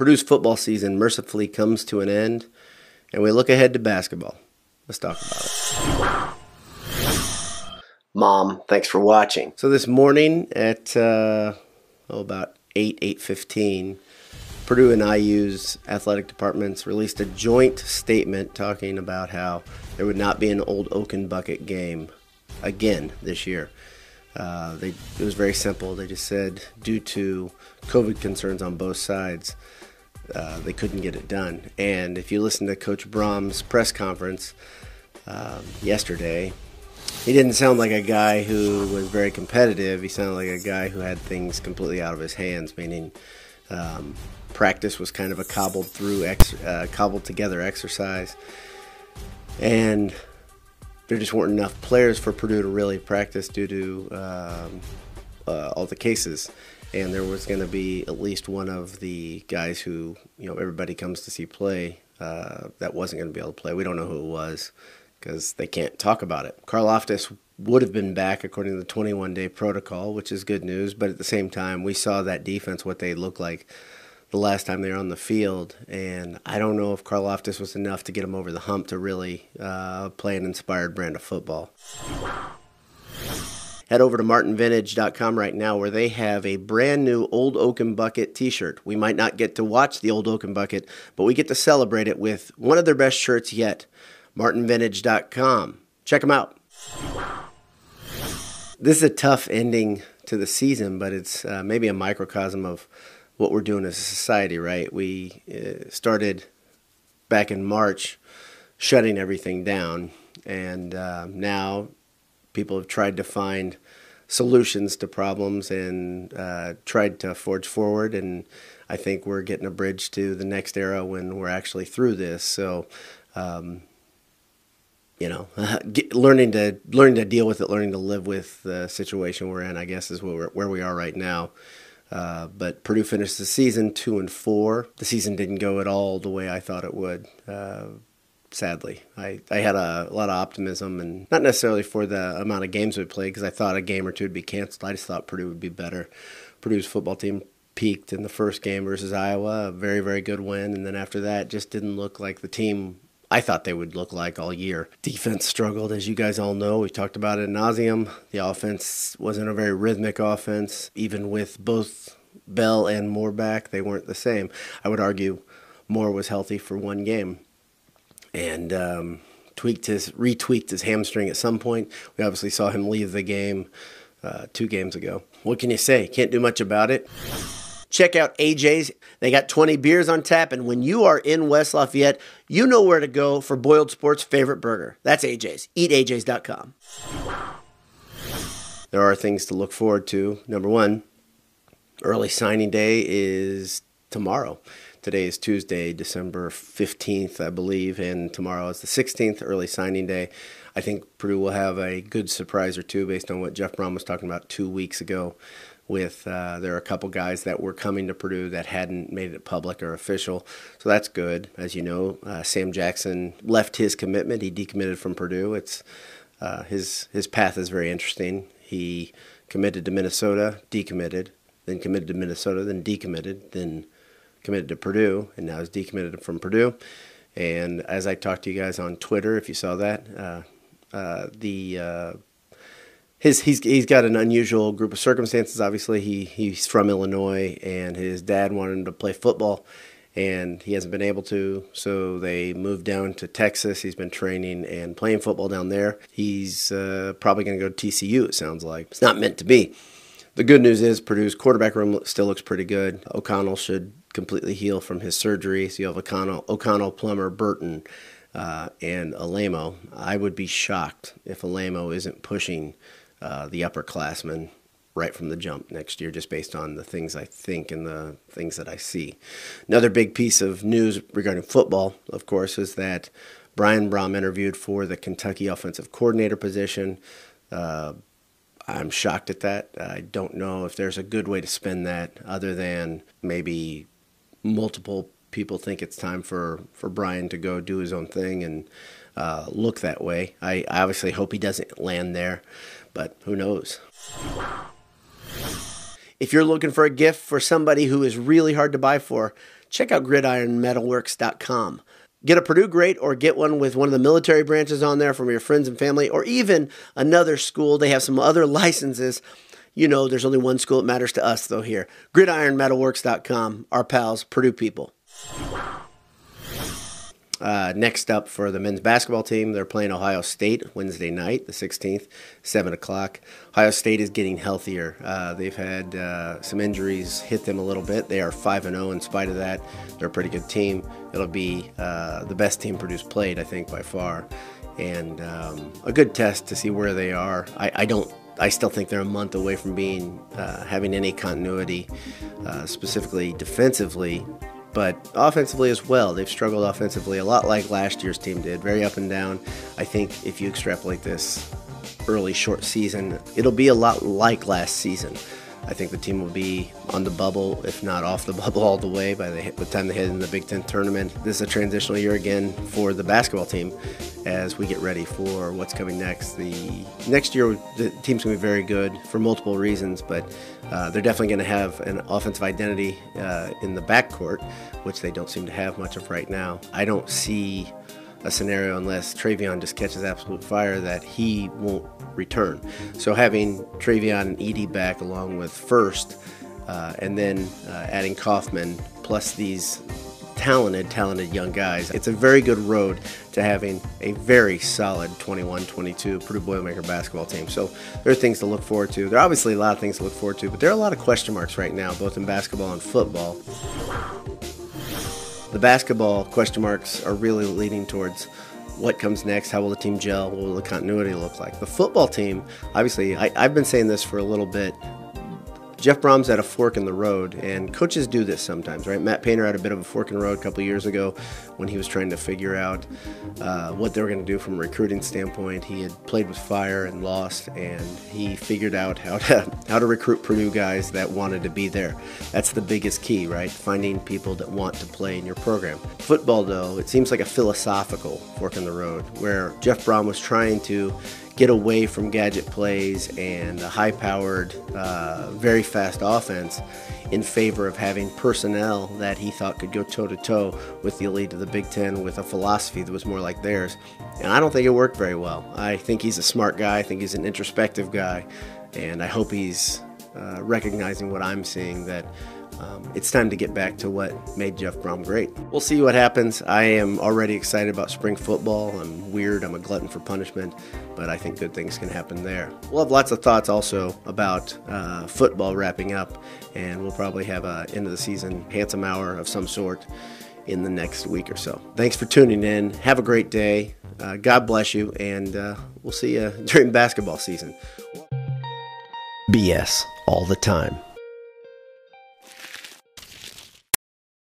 Purdue's football season mercifully comes to an end, and we look ahead to basketball. Let's talk about it. Mom, thanks for watching. So this morning at uh, oh, about 8, 8.15, Purdue and IU's athletic departments released a joint statement talking about how there would not be an old Oaken bucket game again this year. Uh, they, it was very simple. They just said, due to COVID concerns on both sides, uh, they couldn't get it done. And if you listen to Coach Brohm's press conference um, yesterday, he didn't sound like a guy who was very competitive. He sounded like a guy who had things completely out of his hands, meaning um, practice was kind of a cobbled through, ex- uh, cobbled together exercise. And there just weren't enough players for Purdue to really practice due to um, uh, all the cases. And there was going to be at least one of the guys who, you know, everybody comes to see play uh, that wasn't going to be able to play. We don't know who it was because they can't talk about it. Karlaftis would have been back according to the 21 day protocol, which is good news. But at the same time, we saw that defense, what they looked like the last time they were on the field. And I don't know if Karlaftis was enough to get him over the hump to really uh, play an inspired brand of football. Head over to martinvintage.com right now where they have a brand new Old Oaken Bucket t shirt. We might not get to watch the Old Oaken Bucket, but we get to celebrate it with one of their best shirts yet. martinvintage.com. Check them out. This is a tough ending to the season, but it's uh, maybe a microcosm of what we're doing as a society, right? We uh, started back in March shutting everything down, and uh, now people have tried to find solutions to problems and uh, tried to forge forward. And I think we're getting a bridge to the next era when we're actually through this. So, um, you know, get, learning to learning to deal with it, learning to live with the situation we're in, I guess, is where, where we are right now. Uh, but Purdue finished the season two and four. The season didn't go at all the way I thought it would. Uh, sadly, I, I had a, a, lot of optimism, and not necessarily for the amount of games we played, because I thought a game or two would be canceled. I just thought Purdue would be better. Purdue's football team peaked in the first game versus Iowa, a very very good win, and then after that, just didn't look like the team I thought they would look like all year. Defense struggled, as you guys all know. We talked about it in nauseum. The offense wasn't a very rhythmic offense, even with both Bell and Moore back. They weren't the same. I would argue Moore was healthy for one game, and um, tweaked his retweaked his hamstring at some point. We obviously saw him leave the game uh, two games ago. What can you say? Can't do much about it. Check out AJ's. They got 20 beers on tap, and when you are in West Lafayette, you know where to go for Boiled Sports' favorite burger. That's AJ's. EatAJ's.com. There are things to look forward to. Number one, early signing day is tomorrow. Today is Tuesday, December 15th, I believe, and tomorrow is the 16th, early signing day. I think Purdue will have a good surprise or two based on what Jeff Brohm was talking about two weeks ago with uh, there are a couple guys that were coming to Purdue that hadn't made it public or official, so that's good. As you know, uh, Sam Jackson left his commitment; he decommitted from Purdue. It's uh, his his path is very interesting. He committed to Minnesota, decommitted, then committed to Minnesota, then decommitted, then committed to Purdue, and now is decommitted from Purdue. And as I talked to you guys on Twitter, if you saw that, uh, uh, the uh, his he's he's got an unusual group of circumstances. Obviously, he he's from Illinois, and his dad wanted him to play football, and he hasn't been able to. So they moved down to Texas. He's been training and playing football down there. He's uh, probably going to go to TCU. It sounds like it's not meant to be. The good news is Purdue's quarterback room still looks pretty good. O'Connell should completely heal from his surgery. So you have O'Connell, O'Connell, Plummer, Burton, uh, and Alaimo. I would be shocked if Alaimo isn't pushing uh, the upperclassmen right from the jump next year, just based on the things I think and the things that I see. Another big piece of news regarding football, of course, is that Brian Brohm interviewed for the Kentucky offensive coordinator position. Uh, I'm shocked at that. I don't know if there's a good way to spin that other than maybe multiple people think it's time for, for Brian to go do his own thing and uh, look that way. I, I obviously hope he doesn't land there but who knows? If you're looking for a gift for somebody who is really hard to buy for, check out gridironmetalworks.com. Get a Purdue great or get one with one of the military branches on there from your friends and family or even another school. They have some other licenses. You know, there's only one school that matters to us, though, here. GridironMetalworks.com, our pals, Purdue people. Uh, next up for the men's basketball team, they're playing Ohio State Wednesday night, the 16th, 7 o'clock. Ohio State is getting healthier. Uh, they've had uh, some injuries hit them a little bit. They are 5 0 in spite of that. They're a pretty good team. It'll be uh, the best team Purdue's played, I think, by far. And um, a good test to see where they are. I, I don't I still think they're a month away from being uh, having any continuity, uh, specifically defensively but offensively as well. They've struggled offensively a lot like last year's team did, very up and down. I think if you extrapolate this early short season, it'll be a lot like last season. I think the team will be on the bubble, if not off the bubble all the way by the, the time they head in the Big Ten tournament. This is a transitional year again for the basketball team as we get ready for what's coming next. The next year, the team's going to be very good for multiple reasons, but uh, they're definitely going to have an offensive identity uh, in the backcourt, which they don't seem to have much of right now. I don't see a scenario unless Trevion just catches absolute fire that he won't return. So having Trevion and Edie back along with first, uh, and then uh, adding Kaufman plus these talented, talented young guys, it's a very good road to having a very solid 21-22 Purdue Boilermaker basketball team. So there are things to look forward to. There are obviously a lot of things to look forward to, but there are a lot of question marks right now, both in basketball and football. The basketball question marks are really leading towards what comes next, how will the team gel, what will the continuity look like. The football team, obviously, I, have been saying this for a little bit. Jeff Brohm's at a fork in the road, and coaches do this sometimes, right? Matt Painter had a bit of a fork in the road a couple years ago when he was trying to figure out uh, what they were going to do from a recruiting standpoint. He had played with fire and lost, and he figured out how to how to recruit Purdue guys that wanted to be there. That's the biggest key, right? Finding people that want to play in your program. Football, though, it seems like a philosophical fork in the road where Jeff Brohm was trying to get away from gadget plays and a high powered, uh, very fast offense in favor of having personnel that he thought could go toe to toe with the elite of the Big Ten with a philosophy that was more like theirs. And I don't think it worked very well. I think he's a smart guy, I think he's an introspective guy, and I hope he's uh, recognizing what I'm seeing that um, it's time to get back to what made Jeff Brohm great. We'll see what happens. I am already excited about spring football. I'm weird, I'm a glutton for punishment, but I think good things can happen there. We'll have lots of thoughts also about uh, football wrapping up, and we'll probably have a end of the season handsome hour of some sort in the next week or so. Thanks for tuning in. Have a great day. Uh, God bless you, and uh, we'll see you during basketball season. BS all the time.